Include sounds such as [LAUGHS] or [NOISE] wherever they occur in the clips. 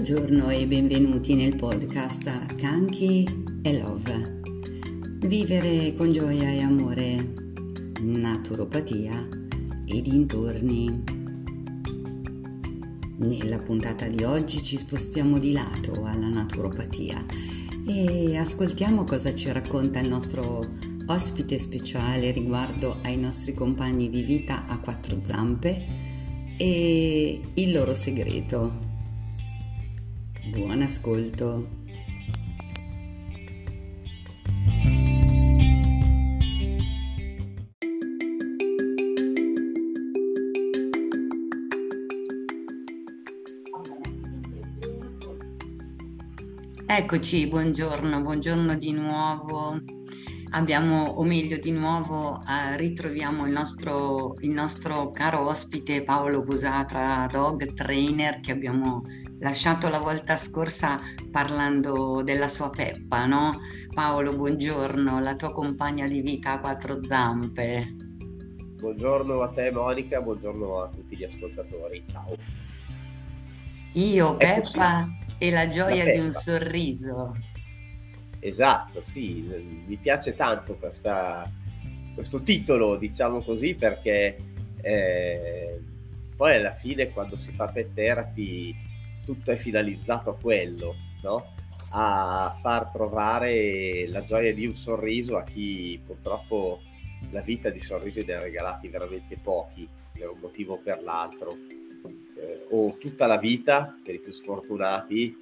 Buongiorno e benvenuti nel podcast Kanki e Love. Vivere con gioia e amore, naturopatia e dintorni. Nella puntata di oggi ci spostiamo di lato alla naturopatia e ascoltiamo cosa ci racconta il nostro ospite speciale riguardo ai nostri compagni di vita a quattro zampe e il loro segreto. Buon ascolto. Eccoci, buongiorno, buongiorno di nuovo. Abbiamo, o meglio di nuovo, eh, ritroviamo il nostro, il nostro caro ospite Paolo Busatra, dog trainer che abbiamo lasciato la volta scorsa parlando della sua Peppa, no? Paolo, buongiorno, la tua compagna di vita a quattro zampe. Buongiorno a te Monica, buongiorno a tutti gli ascoltatori, ciao. Io, Peppa e la gioia la di un sorriso. Esatto, sì, mi piace tanto questa, questo titolo, diciamo così, perché eh, poi alla fine quando si fa pet therapy tutto è finalizzato a quello, no? a far trovare la gioia di un sorriso a chi purtroppo la vita di sorrisi ne ha regalati veramente pochi per un motivo o per l'altro eh, o tutta la vita per i più sfortunati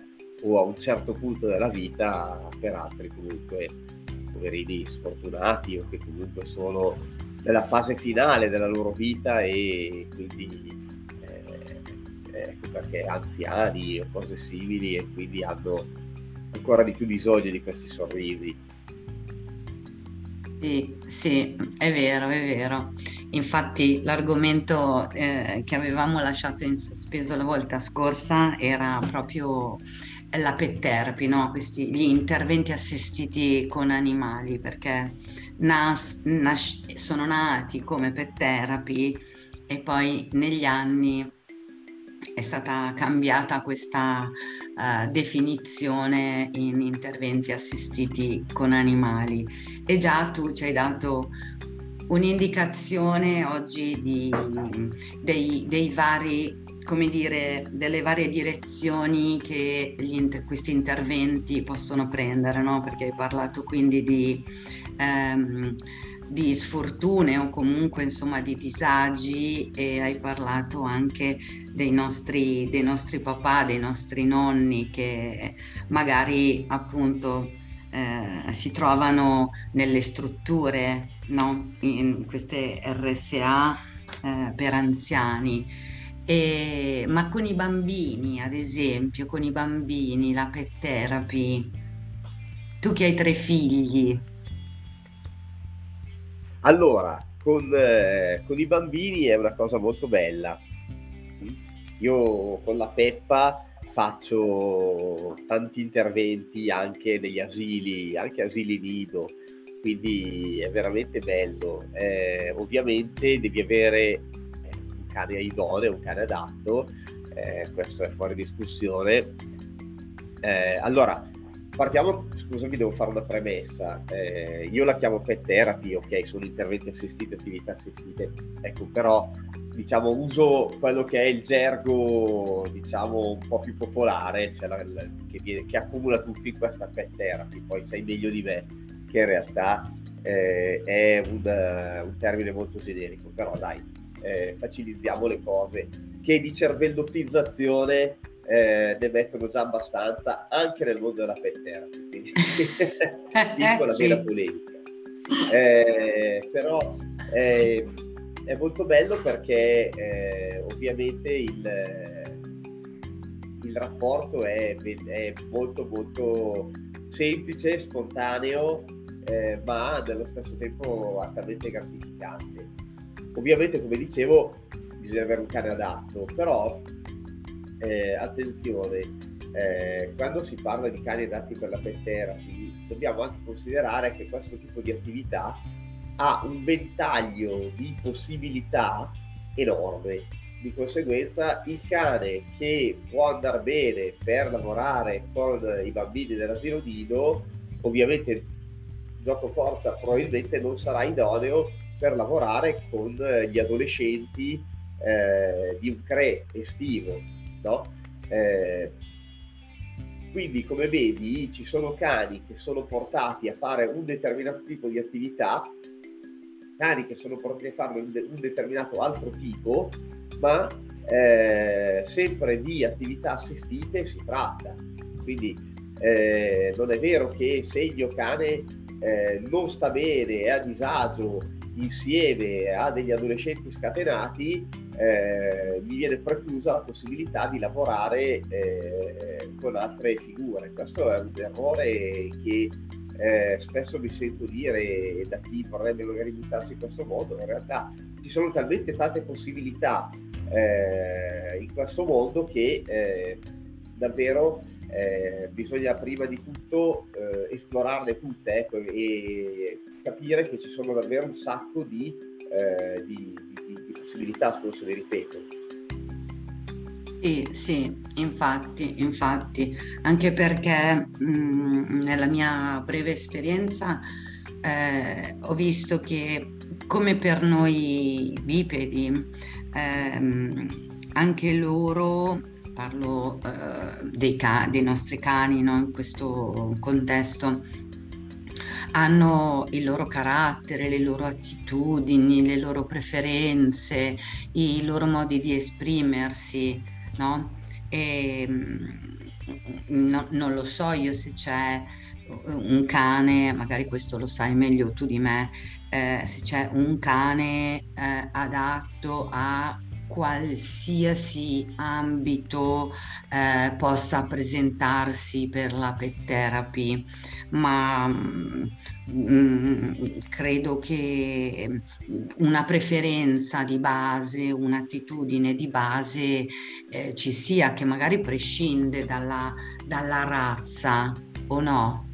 o a un certo punto della vita per altri comunque poverini sfortunati o che comunque sono nella fase finale della loro vita e quindi ecco, perché anziani o cose simili e quindi hanno ancora di più bisogno di questi sorrisi. Sì, sì, è vero, è vero. Infatti l'argomento eh, che avevamo lasciato in sospeso la volta scorsa era proprio la pet therapy, no? Questi, gli interventi assistiti con animali, perché nas, nas, sono nati come pet therapy e poi negli anni è stata cambiata questa uh, definizione in interventi assistiti con animali e già tu ci hai dato un'indicazione oggi di, dei, dei vari come dire, delle varie direzioni che inter- questi interventi possono prendere, no? perché hai parlato quindi di, ehm, di sfortune o comunque insomma di disagi e hai parlato anche dei nostri, dei nostri papà, dei nostri nonni che magari appunto eh, si trovano nelle strutture, no? in queste RSA eh, per anziani. E, ma con i bambini, ad esempio, con i bambini, la pet therapy, tu che hai tre figli, allora, con, eh, con, i bambini è una cosa molto bella. Io con la Peppa faccio tanti interventi anche negli asili, anche asili nido, quindi è veramente bello. Eh, ovviamente devi avere eh, un cane idoneo, un cane adatto, eh, questo è fuori discussione. Eh, allora, partiamo, scusami, devo fare una premessa. Eh, io la chiamo pet therapy, ok, sono interventi assistiti, attività assistite, ecco, però diciamo uso quello che è il gergo, diciamo, un po' più popolare, cioè la, la, che, viene, che, accumula tutti questa pet therapy, poi sai meglio di me che in realtà eh, è un, uh, un, termine molto generico, però dai, eh, facilizziamo le cose, che di cervellottizzazione eh, ne mettono già abbastanza anche nel mondo della pet therapy, quindi [LAUGHS] dico la vera polemica. Eh, però eh, è molto bello perché eh, ovviamente il, il rapporto è, è, molto molto semplice, spontaneo, eh, ma nello stesso tempo altamente gratificante. Ovviamente, come dicevo, bisogna avere un cane adatto, però eh, attenzione, eh, quando si parla di cani adatti per la pet therapy, dobbiamo anche considerare che questo tipo di attività ha un ventaglio di possibilità enorme. di conseguenza il cane che può andare bene per lavorare con i bambini dell'asilo nido, ovviamente gioco forza probabilmente non sarà idoneo per lavorare con gli adolescenti eh, di un CRE estivo. No? Eh, quindi come vedi ci sono cani che sono portati a fare un determinato tipo di attività, cani che sono portati a fare un, de- un determinato altro tipo, ma eh, sempre di attività assistite si tratta. Quindi eh, non è vero che se il mio cane eh, non sta bene, è a disagio insieme a degli adolescenti scatenati, eh, mi viene preclusa la possibilità di lavorare eh, con altre figure. Questo è un errore che eh, spesso mi sento dire da chi vorrebbe magari buttarsi in questo modo. In realtà ci sono talmente tante possibilità eh, in questo mondo che eh, davvero eh, bisogna prima di tutto eh, esplorarle tutte ecco, e capire che ci sono davvero un sacco di, eh, di, di, di possibilità, scusa mi ripeto. Sì, sì, infatti, infatti, anche perché mh, mm, nella mia breve esperienza eh, ho visto che come per noi bipedi, ehm, anche loro parlo eh, dei, ca- dei, nostri cani no? in questo contesto, hanno il loro carattere, le loro attitudini, le loro preferenze, i loro modi di esprimersi, no? E, mm, no, non lo so io se c'è un cane, magari questo lo sai meglio tu di me, eh, se c'è un cane eh, adatto a qualsiasi ambito eh, possa presentarsi per la pet therapy, ma mh, mm, credo che una preferenza di base, un'attitudine di base eh, ci sia, che magari prescinde dalla, dalla razza o no?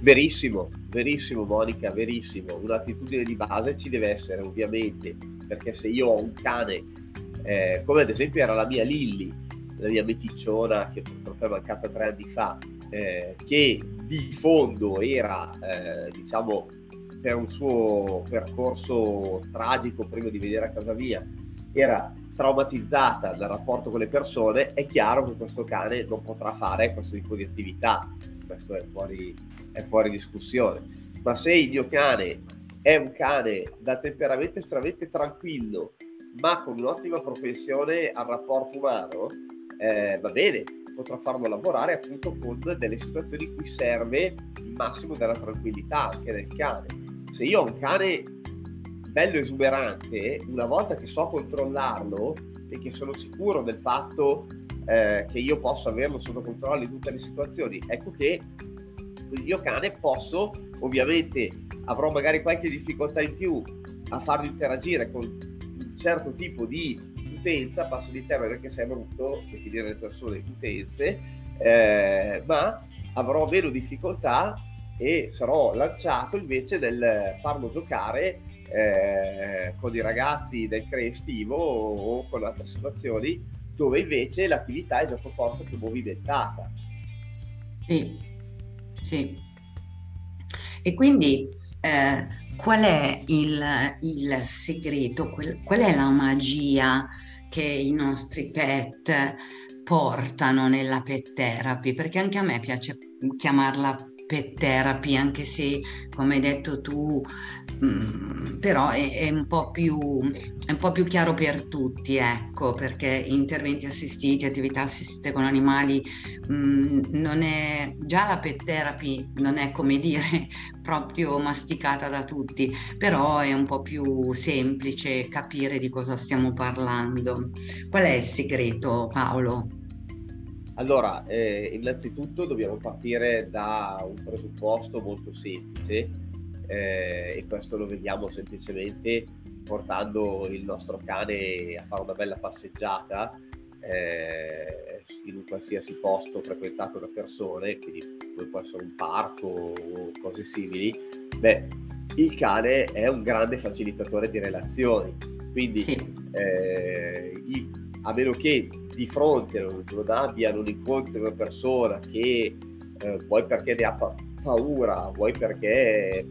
Verissimo, verissimo Monica, verissimo. Un'attitudine di base ci deve essere ovviamente, perché se io ho un cane eh, come ad esempio era la mia Lilly, la mia meticciona che purtroppo è mancata tre anni fa, eh, che di fondo era, eh, diciamo, per un suo percorso tragico prima di venire a casa mia, era traumatizzata dal rapporto con le persone, è chiaro che questo cane non potrà fare questo tipo di attività, questo è fuori, è fuori discussione. Ma se il mio cane è un cane da temperamento estremamente tranquillo, ma con un'ottima propensione al rapporto umano, eh, va bene, potrà farlo lavorare appunto con delle situazioni in cui serve il massimo della tranquillità anche del cane. Se io ho un cane bello esuberante, una volta che so controllarlo e che sono sicuro del fatto eh, che io posso averlo sotto controllo in tutte le situazioni, ecco che il mio cane posso, ovviamente avrò magari qualche difficoltà in più a farlo interagire con certo tipo di utenza, passo di termine anche se è brutto definire le persone utenze, eh, ma avrò meno difficoltà e sarò lanciato invece nel farlo giocare eh, con i ragazzi del creativo o con altre situazioni dove invece l'attività è gioco forza più movimentata. Sì, sì. E quindi eh, qual è il, il segreto, qual, qual è la magia che i nostri pet portano nella pet therapy? Perché anche a me piace chiamarla pet therapy, anche se, come hai detto tu, mh, mm, però è, è, un più, è, un po più, chiaro per tutti, ecco, perché interventi assistiti, attività assistite con animali, mh, mm, non è, già la pet therapy non è come dire [LAUGHS] proprio masticata da tutti, però è un po' più semplice capire di cosa stiamo parlando. Qual è il segreto, Paolo? Allora, eh, innanzitutto dobbiamo partire da un presupposto molto semplice eh, e questo lo vediamo semplicemente portando il nostro cane a fare una bella passeggiata eh, in un qualsiasi posto frequentato da persone, quindi può essere un parco o cose simili, beh, il cane è un grande facilitatore di relazioni, quindi sì. eh, a meno che di fronte non, non abbia, non incontri una persona che eh, vuoi perché ne ha pa- paura, vuoi perché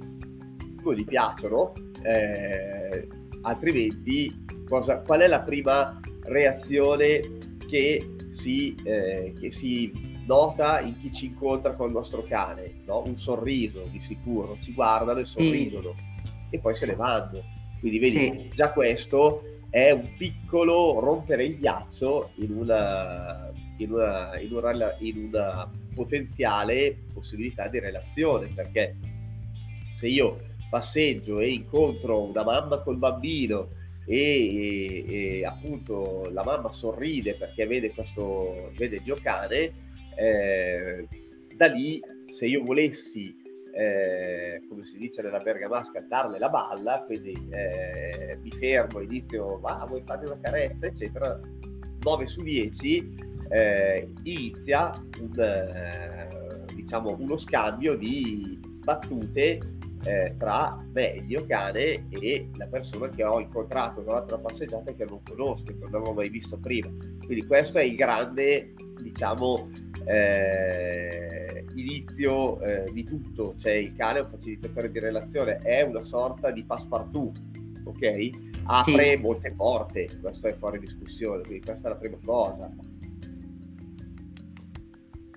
gli piacciono, eh, altrimenti cosa, qual è la prima reazione che si, eh, che si nota in chi ci incontra con il nostro cane, no? un sorriso di sicuro, ci guardano e sorridono sì. e poi se ne vanno. Quindi vedi, sì. già questo è un piccolo rompere il ghiaccio in una, in una, in una, in una potenziale possibilità di relazione, perché se io passeggio e incontro una mamma col bambino e, e, e, appunto la mamma sorride perché vede, questo, vede il mio cane, eh, da lì se io volessi eh, come si dice nella bergamasca, darle la balla, quindi eh, mi fermo, inizio, va, vuoi farmi una carezza, eccetera, 9 su 10 eh, inizia un, eh, diciamo, uno scambio di battute eh, tra me, il mio cane e la persona che ho incontrato durante la passeggiata che non conosco, che non avevo mai visto prima. Quindi questo è il grande, diciamo, eh, inizio eh, di tutto, cioè il cane è un facilitatore di relazione, è una sorta di passepartout, ok? Apre sì. molte porte, questo è fuori discussione, quindi questa è la prima cosa.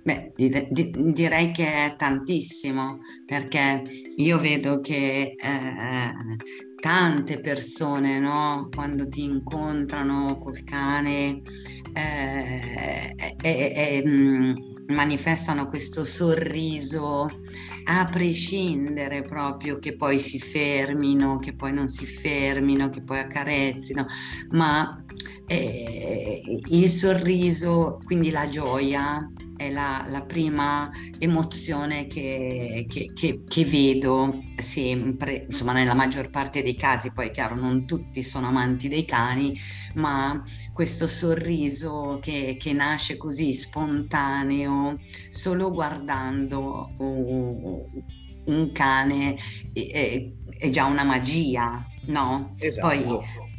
Beh, dire, di, direi che è tantissimo, perché io vedo che eh, tante persone, no, quando ti incontrano col cane, eh, eh, manifestano questo sorriso a prescindere proprio che poi si fermino, che poi non si fermino, che poi accarezzino, ma eh, il sorriso, quindi la gioia, è la, la prima emozione che, che, che, che, vedo sempre, insomma nella maggior parte dei casi, poi è chiaro non tutti sono amanti dei cani, ma questo sorriso che, nasce così spontaneo solo guardando un cane è, è, già una magia, no? Esatto. Poi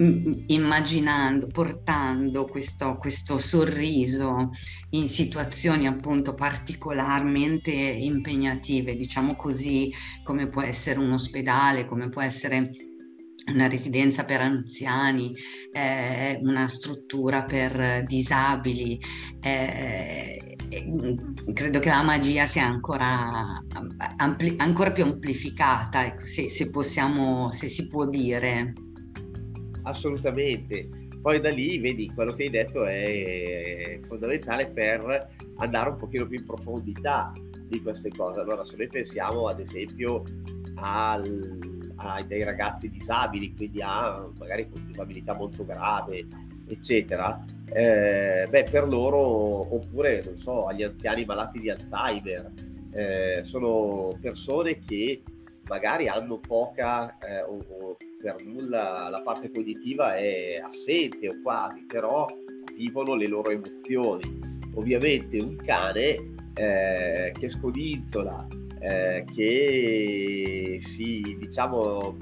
immaginando, portando questo, questo sorriso in situazioni appunto particolarmente impegnative, diciamo così, come può essere un ospedale, come può essere una residenza per anziani, eh, una struttura per disabili. Eh, credo che la magia sia ancora, ampli- ancora più amplificata, se, se, possiamo, se si può dire assolutamente. Poi da lì, vedi, quello che hai detto è fondamentale per andare un pochino più in profondità di queste cose. Allora, se noi pensiamo ad esempio al, a dei ragazzi disabili, quindi a magari con disabilità molto grave, eccetera, eh, beh, per loro, oppure, non so, agli anziani malati di Alzheimer, eh, sono persone che magari hanno poca eh, o, o, per nulla la parte cognitiva è assente o quasi, però vivono le loro emozioni. Ovviamente un cane eh, che scodinzola, eh, che si diciamo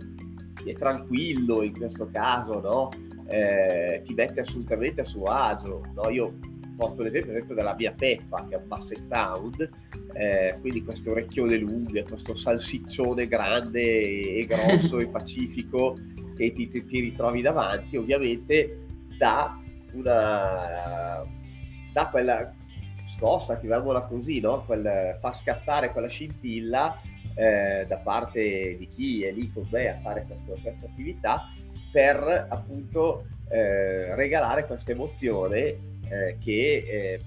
è tranquillo in questo caso, no? Eh, ti mette assolutamente a suo agio. No? Io porto l'esempio, l'esempio della mia Peppa che è un basset sound eh, quindi queste orecchione lunghe, questo salsiccione grande e, grosso e [LAUGHS] pacifico che ti, ti, ti, ritrovi davanti, ovviamente dà una dà quella scossa, chiamiamola così, no? Quel, fa scattare quella scintilla eh, da parte di chi è lì con me a fare questo, questa attività per appunto eh, regalare questa emozione eh, che eh,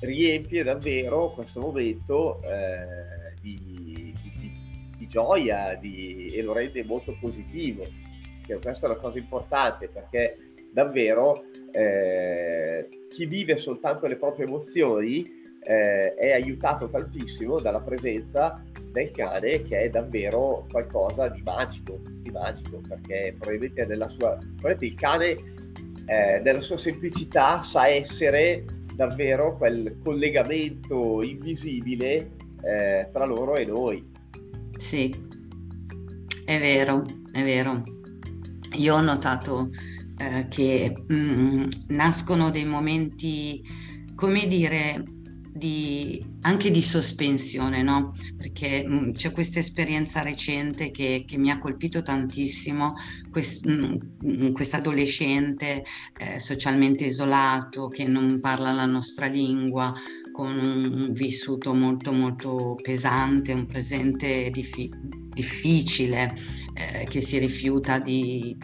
riempie davvero questo momento eh, di, di, di, gioia di, e lo rende molto positivo. Che questa è una cosa importante perché davvero chi vive soltanto le proprie emozioni eh, è aiutato tantissimo dalla presenza del cane che è davvero qualcosa di magico, di magico perché probabilmente nella sua probabilmente il cane eh, nella sua semplicità sa essere davvero quel collegamento invisibile eh, tra loro e noi. Sì, è vero, è vero. Io ho notato eh, che mh, mm, nascono dei momenti, come dire, di, anche di sospensione, no? Perché mh, mm, c'è questa esperienza recente che, che, mi ha colpito tantissimo, quest, mh, mm, adolescente eh, socialmente isolato che non parla la nostra lingua, con un vissuto molto molto pesante, un presente diffi- difficile, eh, che si rifiuta di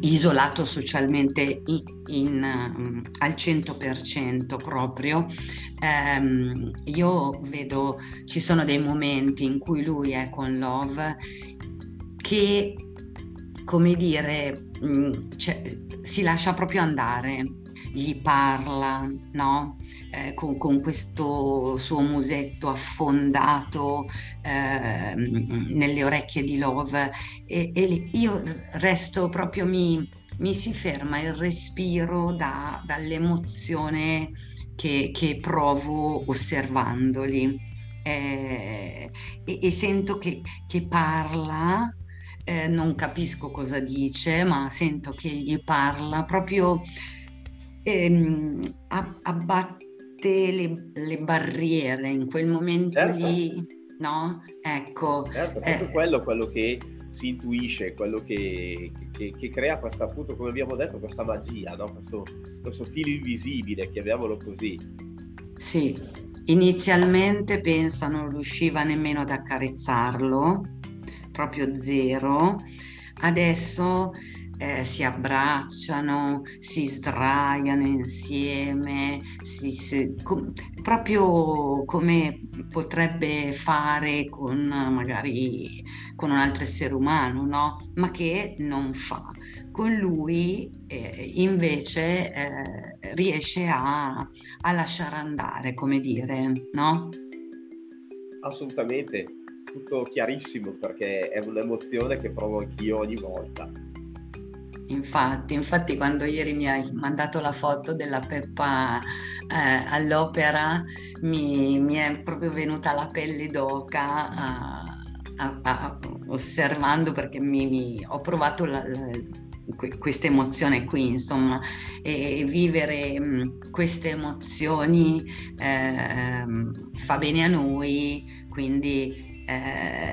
isolato socialmente in, in, um, al 100% proprio. Um, io vedo, ci sono dei momenti in cui lui è con Love che, come dire, mh, mm, cioè, si lascia proprio andare, gli parla, no? Eh, con, con, questo suo musetto affondato eh, nelle orecchie di Love e, e, io resto proprio, mi, mi si ferma il respiro da, dall'emozione che, che, provo osservandoli. Eh, e, e, sento che, che parla eh, non capisco cosa dice, ma sento che gli parla proprio ehm, abbatte le, le, barriere in quel momento certo. lì, no? Ecco. Certo, è proprio eh, quello, quello che si intuisce, quello che, che, che, crea questa, appunto, come abbiamo detto, questa magia, no? questo, questo filo invisibile, chiamiamolo così. Sì, inizialmente pensa non riusciva nemmeno ad accarezzarlo, proprio zero. Adesso eh, si abbracciano, si sdraiano insieme, si, si, com, proprio come potrebbe fare con magari con un altro essere umano, no? Ma che non fa. Con lui eh, invece eh, riesce a, a lasciare andare, come dire, no? Assolutamente, tutto chiarissimo perché è un'emozione che provo anch'io ogni volta. Infatti, infatti quando ieri mi hai mandato la foto della Peppa eh, all'opera mi, mi, è proprio venuta la pelle d'oca a, a, a, osservando perché mi, mi, ho provato la, la, questa emozione qui, insomma, e vivere mh, queste emozioni eh, fa bene a noi, quindi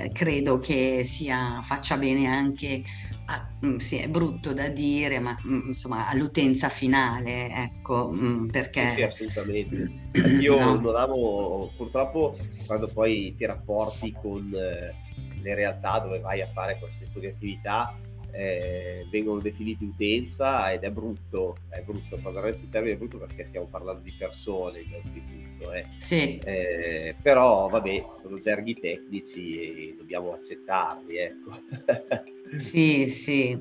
eh, credo che sia, faccia bene anche Ah, mm, sì, è brutto da dire, ma mm, insomma all'utenza finale, ecco, mm, perché... Sì, assolutamente. [CLEARS THROAT] Io no. non amo, purtroppo, quando poi ti rapporti con eh, le realtà dove vai a fare questo tipo di attività, eh, vengono definiti utenza ed è brutto, è brutto, veramente il termine è brutto perché stiamo parlando di persone innanzitutto. Eh. Sì. Eh, però vabbè, sono gerghi tecnici e dobbiamo accettarli. Ecco. [LAUGHS] sì, sì,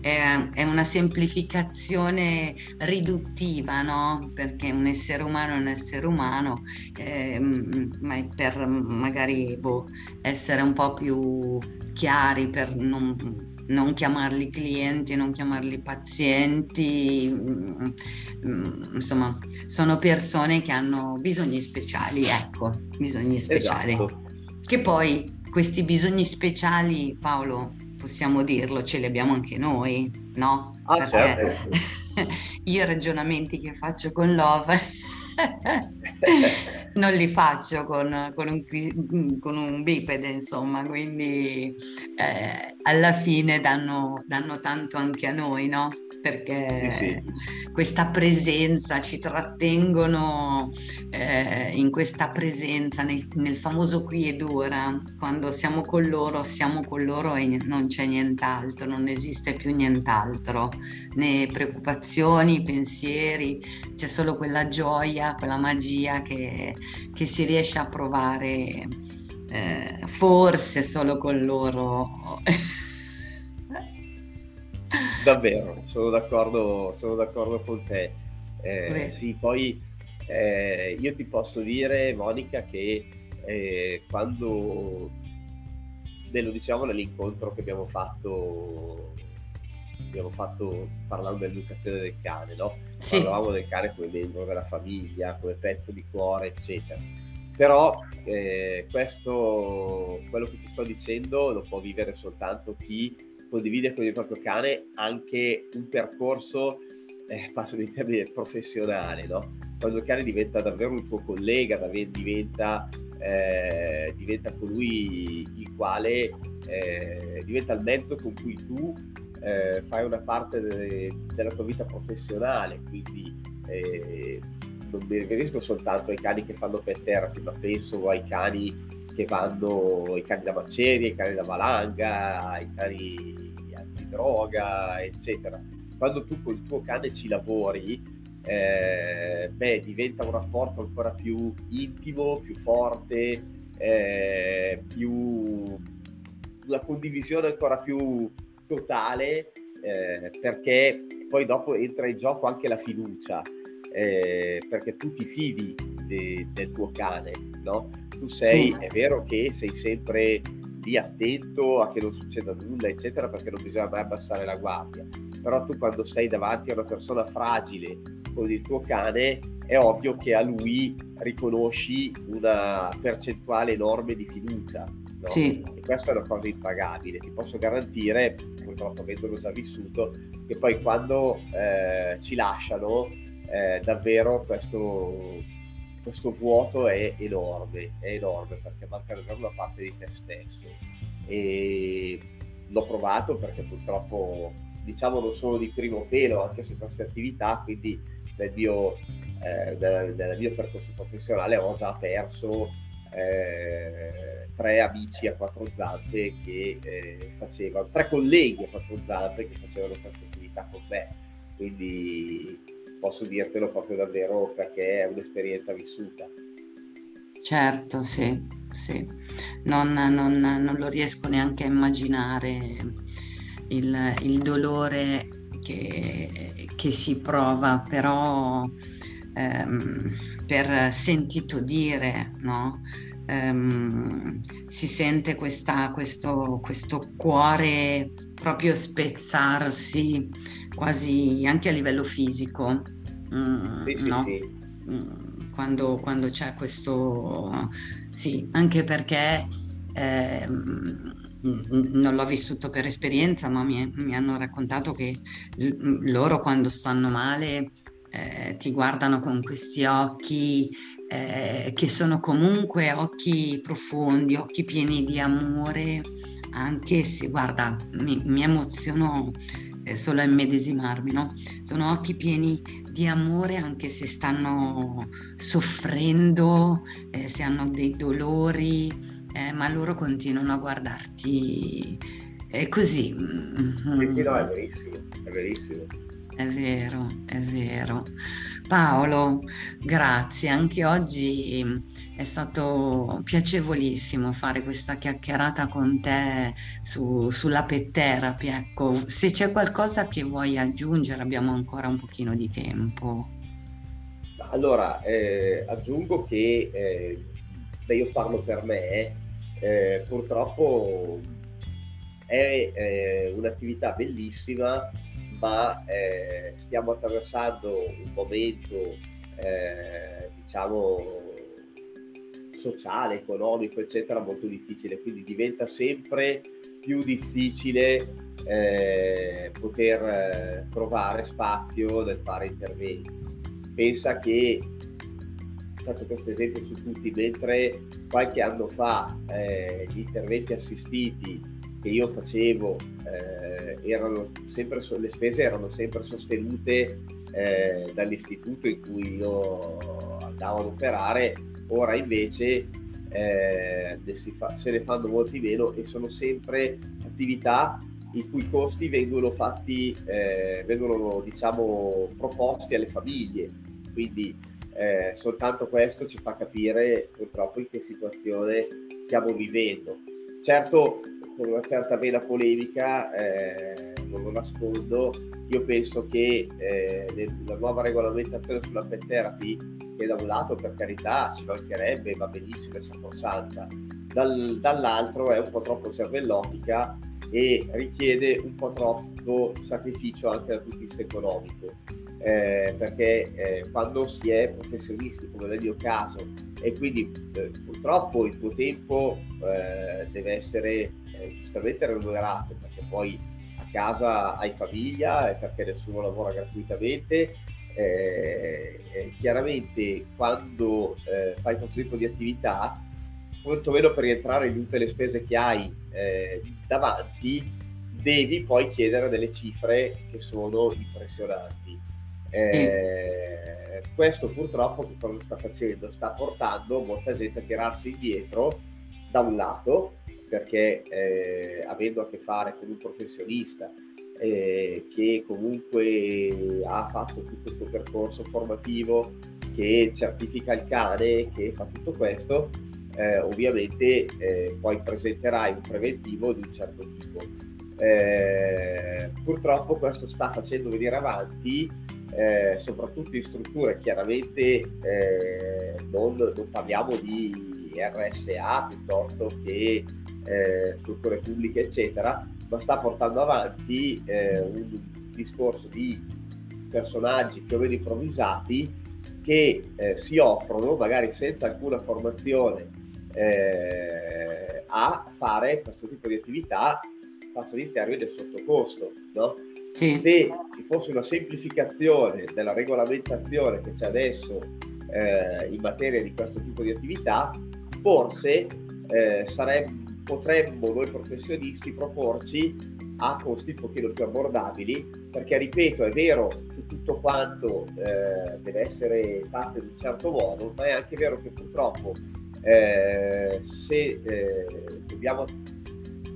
è, è, una semplificazione riduttiva, no? Perché un essere umano è un essere umano, eh, ma per magari boh, essere un po' più chiari, per non non chiamarli clienti, non chiamarli pazienti, mm, mm, insomma, sono persone che hanno bisogni speciali, ecco, bisogni speciali. Esatto. Che poi questi bisogni speciali, Paolo, possiamo dirlo, ce li abbiamo anche noi, no? Ah, Perché certo. [LAUGHS] io i ragionamenti che faccio con Love [LAUGHS] non li faccio con, con, un, con, un, bipede, insomma, quindi eh, alla fine danno, danno, tanto anche a noi, no? Perché sì, sì. questa presenza ci trattengono eh, in questa presenza, nel, nel, famoso qui ed ora, quando siamo con loro, siamo con loro e non c'è nient'altro, non esiste più nient'altro, né preoccupazioni, pensieri, c'è solo quella gioia, quella magia che, che si riesce a provare eh, forse solo con loro. [LAUGHS] Davvero, sono d'accordo, sono d'accordo con te. Eh, sì, poi eh, io ti posso dire, Monica, che eh, quando lo diciamo nell'incontro che abbiamo fatto abbiamo fatto parlando dell'educazione del cane, no? Sì. Parlavamo del cane come membro della famiglia, come pezzo di cuore, eccetera. Però eh, questo, quello che ti sto dicendo lo può vivere soltanto chi condivide con il proprio cane anche un percorso, eh, passo in termini professionale, no? quando il cane diventa davvero un tuo collega, diventa, eh, diventa colui il quale eh, diventa il mezzo con cui tu eh, fai una parte de- della tua vita professionale, quindi eh, non mi riferisco soltanto ai cani che fanno per terra, ma penso ai cani che vanno, i cani da macerie, i cani da valanga, i cani antidroga, eccetera. Quando tu con il tuo cane ci lavori, eh, beh, diventa un rapporto ancora più intimo, più forte, eh, più una condivisione ancora più totale, eh, perché poi dopo entra in gioco anche la fiducia, eh, perché tu ti fidi de, del tuo cane, no? Tu sei, sì. è vero che sei sempre lì attento a che non succeda nulla, eccetera, perché non bisogna mai abbassare la guardia. Però tu quando sei davanti a una persona fragile con il tuo cane, è ovvio che a lui riconosci una percentuale enorme di fiducia. No? Sì. E questa è una cosa impagabile. Ti posso garantire, purtroppo avendolo già vissuto, che poi quando eh, ci lasciano, eh, davvero questo, questo vuoto è enorme, è enorme perché manca davvero una parte di te stesso. E l'ho provato perché purtroppo diciamo non sono di primo pelo anche su queste attività, quindi nel mio, eh, nel, nel mio percorso professionale ho già perso eh, tre amici a quattro zampe che eh, facevano, tre colleghi a quattro zampe che facevano questa attività con me. Quindi posso dirtelo proprio davvero perché è un'esperienza vissuta. Certo, sì, sì. Non, non, non lo riesco neanche a immaginare il, il dolore che, che, si prova, però ehm, per sentito dire, no? Um, si sente questa, questo, questo cuore proprio spezzarsi quasi anche a livello fisico, mm, sì, no? Sì, sì. Mm, quando, quando, c'è questo, sì, anche perché eh, non l'ho vissuto per esperienza, ma mi, mi hanno raccontato che l- loro quando stanno male eh, ti guardano con questi occhi eh, che sono comunque occhi profondi, occhi pieni di amore, anche se, guarda, mi, mi emoziono eh, solo a immedesimarmi, no? Sono occhi pieni di amore anche se stanno soffrendo, eh, se hanno dei dolori, eh, ma loro continuano a guardarti così. Sì, no, è verissimo, è verissimo. È vero, è vero. Paolo, grazie. Anche oggi è stato piacevolissimo fare questa chiacchierata con te su, sulla pet therapy. Ecco, se c'è qualcosa che vuoi aggiungere, abbiamo ancora un pochino di tempo. Allora, eh, aggiungo che, eh, beh, io parlo per me, eh, purtroppo è eh, un'attività bellissima ma eh, stiamo attraversando un momento, eh, diciamo, sociale, economico, eccetera, molto difficile, quindi diventa sempre più difficile eh, poter eh, trovare spazio nel fare interventi. Pensa che, faccio questo esempio su tutti, mentre qualche anno fa eh, gli interventi assistiti che io facevo eh, erano sempre, le spese erano sempre sostenute eh, dall'istituto in cui io andavo ad operare, ora invece eh, fa, se ne fanno molti meno e sono sempre attività i cui costi vengono fatti, eh, vengono diciamo proposti alle famiglie, quindi eh, soltanto questo ci fa capire purtroppo in che situazione stiamo vivendo. Certo, con una certa vena polemica, eh, non lo nascondo, io penso che eh, la nuova regolamentazione sulla pet therapy, che da un lato per carità ci mancherebbe, va benissimo, è sacrosanta, dal, dall'altro è un po' troppo cervellotica e richiede un po' troppo sacrificio anche dal punto di vista economico. Eh, perché eh, quando si è professionisti, come nel mio caso, e quindi eh, purtroppo il tuo tempo eh, deve essere giustamente remunerato perché poi casa hai famiglia e perché nessuno lavora gratuitamente. Eh, eh, chiaramente quando eh, fai questo tipo di attività, quantomeno per rientrare in tutte le spese che hai eh, davanti, devi poi chiedere delle cifre che sono impressionanti. Eh, questo purtroppo che cosa sta facendo? Sta portando molta gente a tirarsi indietro da un lato perché eh, avendo a che fare con un professionista eh, che comunque ha fatto tutto il suo percorso formativo, che certifica il cane, che fa tutto questo, eh, ovviamente eh, poi presenterai un preventivo di un certo tipo. Eh, purtroppo questo sta facendo venire avanti eh, soprattutto in strutture chiaramente non, non parliamo di RSA piuttosto che eh, strutture pubbliche, eccetera, ma sta portando avanti eh, un discorso di personaggi più o meno improvvisati che eh, si offrono, magari senza alcuna formazione, eh, a fare questo tipo di attività fatto in termini del sottocosto. No? Sì. Se ci fosse una semplificazione della regolamentazione che c'è adesso eh, in materia di questo tipo di attività, forse eh, sarebbe potremmo noi professionisti proporci a costi un pochino più abbordabili, perché ripeto, è vero che tutto quanto eh, deve essere fatto in un certo modo, ma è anche vero che purtroppo eh, se eh, dobbiamo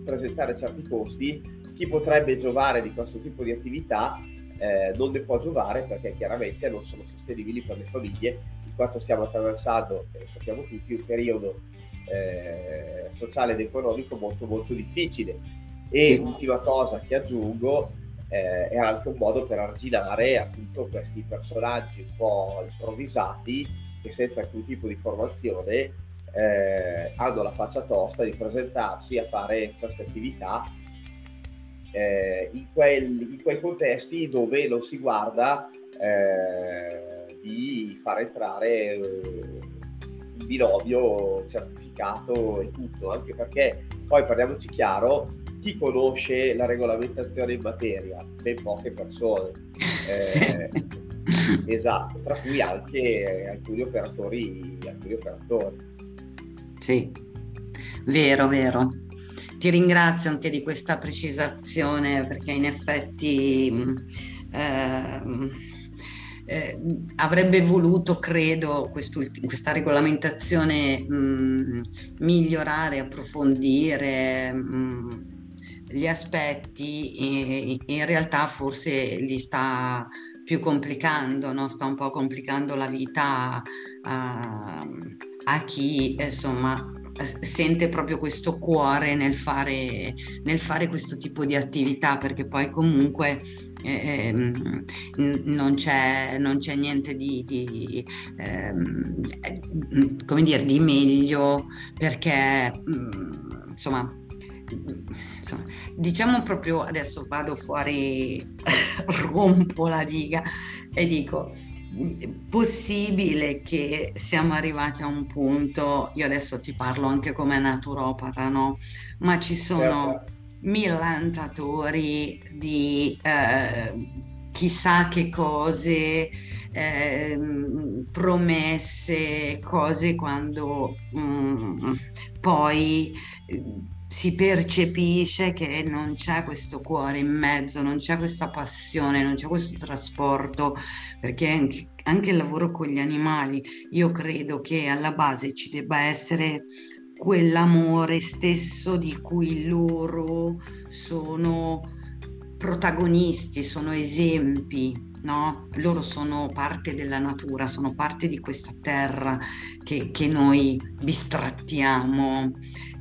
presentare certi costi, chi potrebbe giovare di questo tipo di attività eh, non ne può giovare perché chiaramente non sono sostenibili per le famiglie, in quanto stiamo attraversando, lo sappiamo tutti, un periodo eh, sociale ed economico molto molto difficile. E l'ultima cosa che aggiungo eh, è anche un modo per arginare appunto questi personaggi un po' improvvisati che senza alcun tipo di formazione eh, hanno la faccia tosta di presentarsi a fare queste attività eh, in, quel, in, quei contesti dove non si guarda eh, di far entrare eh, un binomio certificato certificato e tutto, anche perché poi parliamoci chiaro, chi conosce la regolamentazione in materia? Ben poche persone. [LAUGHS] Eh, sì. Esatto, tra cui anche alcuni operatori, alcuni operatori. Sì, vero, vero. Ti ringrazio anche di questa precisazione perché in effetti eh, eh, avrebbe voluto, credo, questa regolamentazione mh, mm, migliorare, approfondire mh, mm, gli aspetti e in realtà forse li sta più complicando, no? sta un po' complicando la vita a, a chi insomma sente proprio questo cuore nel fare, nel fare questo tipo di attività perché poi comunque eh, ehm, non, c'è, non, c'è, niente di, di ehm, eh, come dire, di meglio perché mm, insomma, insomma, diciamo proprio adesso vado fuori, [LAUGHS] rompo la diga e dico possibile che siamo arrivati a un punto, io adesso ti parlo anche come naturopata, no? Ma ci sono certo. millantatori di eh, chissà che cose, eh, promesse, cose quando mm, poi si percepisce che non c'è questo cuore in mezzo, non c'è questa passione, non c'è questo trasporto, perché anche, anche il lavoro con gli animali, io credo che alla base ci debba essere quell'amore stesso di cui loro sono protagonisti, sono esempi, no? Loro sono parte della natura, sono parte di questa terra che, che noi bistrattiamo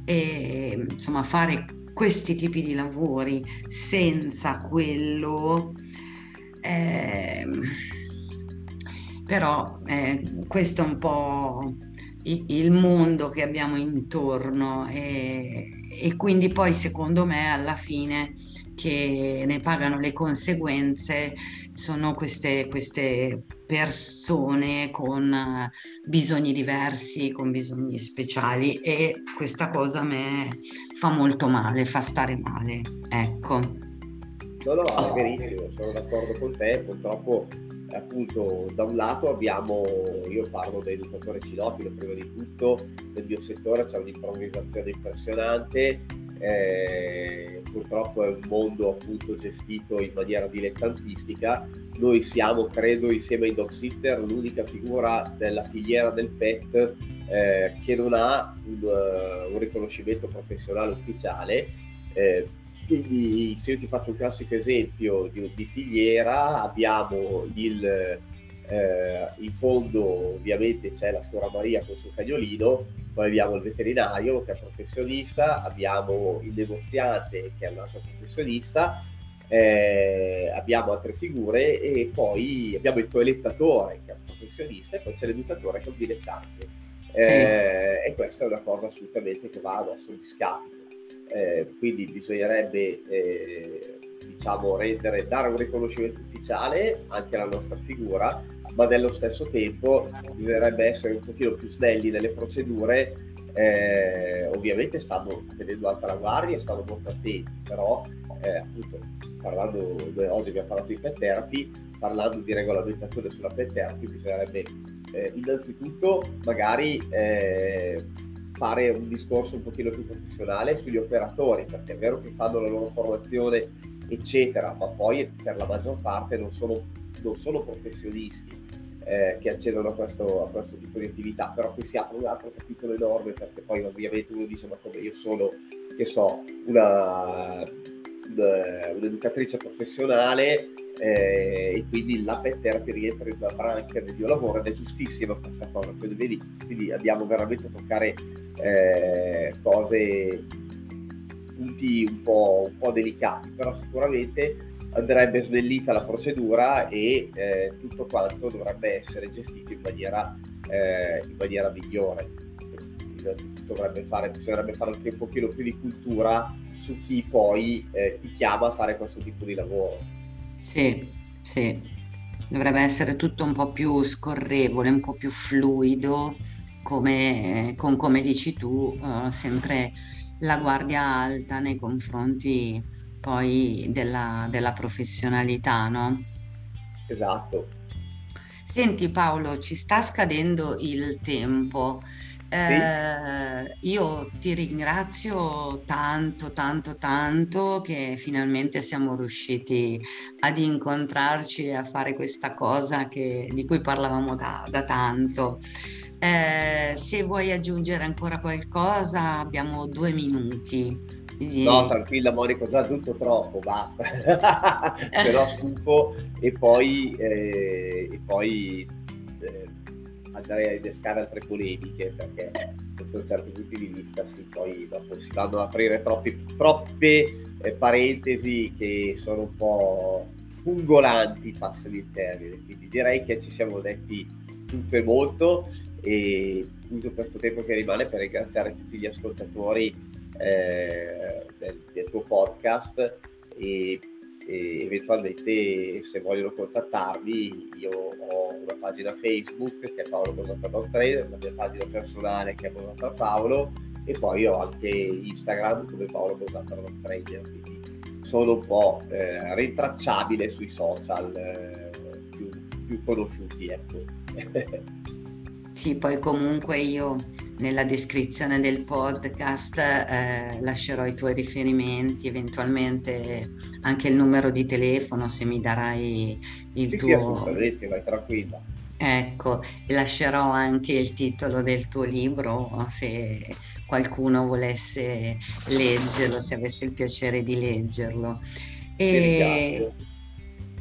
e insomma fare questi tipi di lavori senza quello eh, però eh, questo è un po' il mondo che abbiamo intorno e, e quindi poi secondo me alla fine che ne pagano le conseguenze sono queste, queste persone con eh, bisogni diversi, con bisogni speciali e questa cosa a me fa molto male, fa stare male. Ecco. No, no, è verissimo, sono d'accordo con te, purtroppo appunto da un lato abbiamo, io parlo da educatore cinofilo prima di tutto, nel mio settore c'è un'improvvisazione impressionante, eh, purtroppo è un mondo appunto gestito in maniera dilettantistica, noi siamo credo insieme ai dog sitter l'unica figura della filiera del pet eh, che non ha un, uh, un riconoscimento professionale ufficiale. Eh, quindi se io ti faccio un classico esempio di, di filiera, abbiamo il, eh, in fondo ovviamente c'è la signora Maria con il suo cagnolino, poi abbiamo il veterinario che è professionista, abbiamo il negoziante che è un altro professionista, eh, abbiamo altre figure e poi abbiamo il toilettatore che è un professionista e poi c'è l'educatore che è un dilettante. Eh, sì. E questa è una cosa assolutamente che va a nostro discapito eh, quindi bisognerebbe eh, diciamo, rendere, dare un riconoscimento ufficiale anche alla nostra figura, ma nello stesso tempo bisognerebbe essere un pochino più snelli nelle procedure, eh, ovviamente stanno tenendo alta la guardia e stanno molto attenti, però eh, appunto parlando, oggi abbiamo parlato di pet therapy, parlando di regolamentazione sulla pet therapy bisognerebbe eh, innanzitutto magari eh, fare un discorso un pochino più professionale sugli operatori, perché è vero che fanno la loro formazione, eccetera, ma poi per la maggior parte non sono, non sono professionisti eh, che accedono a questo, a questo, tipo di attività, però qui si apre un altro capitolo enorme perché poi ovviamente uno dice ma come io sono, che so, una, una, un'educatrice professionale eh, e quindi la pet therapy rientra in una branca del mio lavoro ed è giustissima questa cosa, quindi, quindi andiamo veramente a toccare eh, cose, punti un po', un po', delicati, però sicuramente andrebbe snellita la procedura e eh, tutto quanto dovrebbe essere gestito in maniera, eh, in maniera migliore. Dovrebbe fare, bisognerebbe fare anche un pochino più di cultura su chi poi eh, ti chiama a fare questo tipo di lavoro. Sì, sì, dovrebbe essere tutto un po' più scorrevole, un po' più fluido come, con come dici tu, uh, sempre la guardia alta nei confronti poi della, della professionalità, no? Esatto. Senti Paolo, ci sta scadendo il tempo. Eh, io ti ringrazio tanto, tanto, tanto che finalmente siamo riusciti ad incontrarci e a fare questa cosa che, di cui parlavamo da, da tanto. Eh, se vuoi aggiungere ancora qualcosa, abbiamo due minuti. No, tranquilla Monica, già tutto troppo, basta. [LAUGHS] Però stufo e poi, eh, e poi eh, andrei a innescare altre polemiche perché sotto certi punti di vista sì, poi dopo si vanno ad aprire troppi, troppe eh, parentesi che sono un po' fungolanti, passami il termine. Quindi direi che ci siamo detti tutto e molto e uso questo tempo che rimane per ringraziare tutti gli ascoltatori eh, del, del, tuo podcast e, e, eventualmente se vogliono contattarmi io ho una pagina Facebook che è Paolo Bosata Trainer, la mia pagina personale che è Bosata Paolo e poi ho anche Instagram come Paolo Bosata Trainer quindi sono un po' eh, rintracciabile sui social eh, più, più conosciuti ecco. [LAUGHS] Sì, poi comunque io nella descrizione del podcast eh, lascerò i tuoi riferimenti, eventualmente anche il numero di telefono se mi darai il sì, tuo... Sì, vai tranquilla. Ecco, lascerò anche il titolo del tuo libro se qualcuno volesse leggerlo, se avesse il piacere di leggerlo. E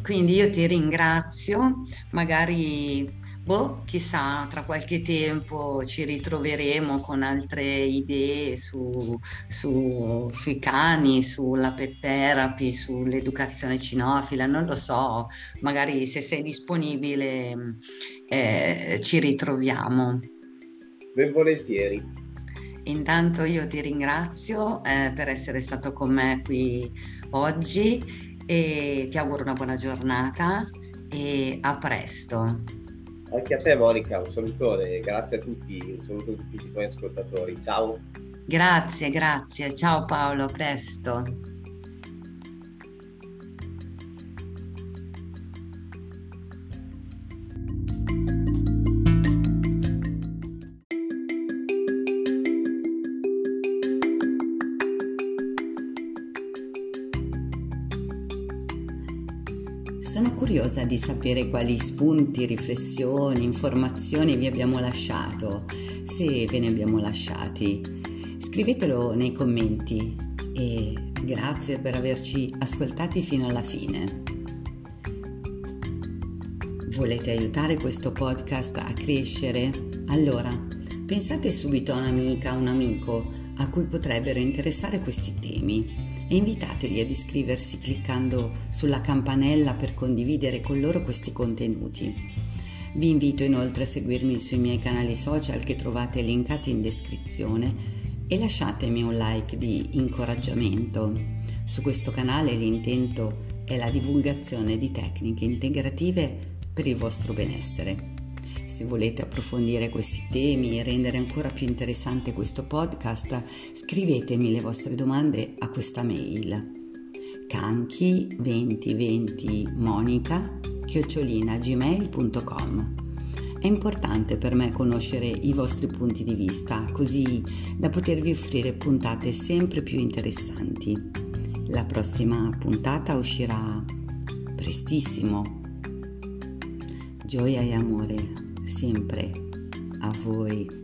quindi io ti ringrazio, magari boh, chissà, tra qualche tempo ci ritroveremo con altre idee su, su, sui cani, sulla pet therapy, sull'educazione cinofila, non lo so, magari se sei disponibile eh, ci ritroviamo. Ben volentieri. Intanto io ti ringrazio eh, per essere stato con me qui oggi e ti auguro una buona giornata e a presto. Anche a te Monica, un salutone, grazie a tutti, un saluto a tutti i tuoi ascoltatori, ciao. Grazie, grazie, ciao Paolo, a presto. Curiosa di sapere quali spunti, riflessioni, informazioni vi abbiamo lasciato, se ve ne abbiamo lasciati. Scrivetelo nei commenti e grazie per averci ascoltati fino alla fine. Volete aiutare questo podcast a crescere? Allora, pensate subito a un'amica, un amico a cui potrebbero interessare questi temi e invitateli ad iscriversi cliccando sulla campanella per condividere con loro questi contenuti. Vi invito inoltre a seguirmi sui miei canali social che trovate linkati in descrizione e lasciatemi un like di incoraggiamento. Su questo canale l'intento è la divulgazione di tecniche integrative per il vostro benessere. Se volete approfondire questi temi e rendere ancora più interessante questo podcast, scrivetemi le vostre domande a questa mail. canchi2020monica gmail.com È importante per me conoscere i vostri punti di vista, così da potervi offrire puntate sempre più interessanti. La prossima puntata uscirà prestissimo. Gioia e amore sempre a voi.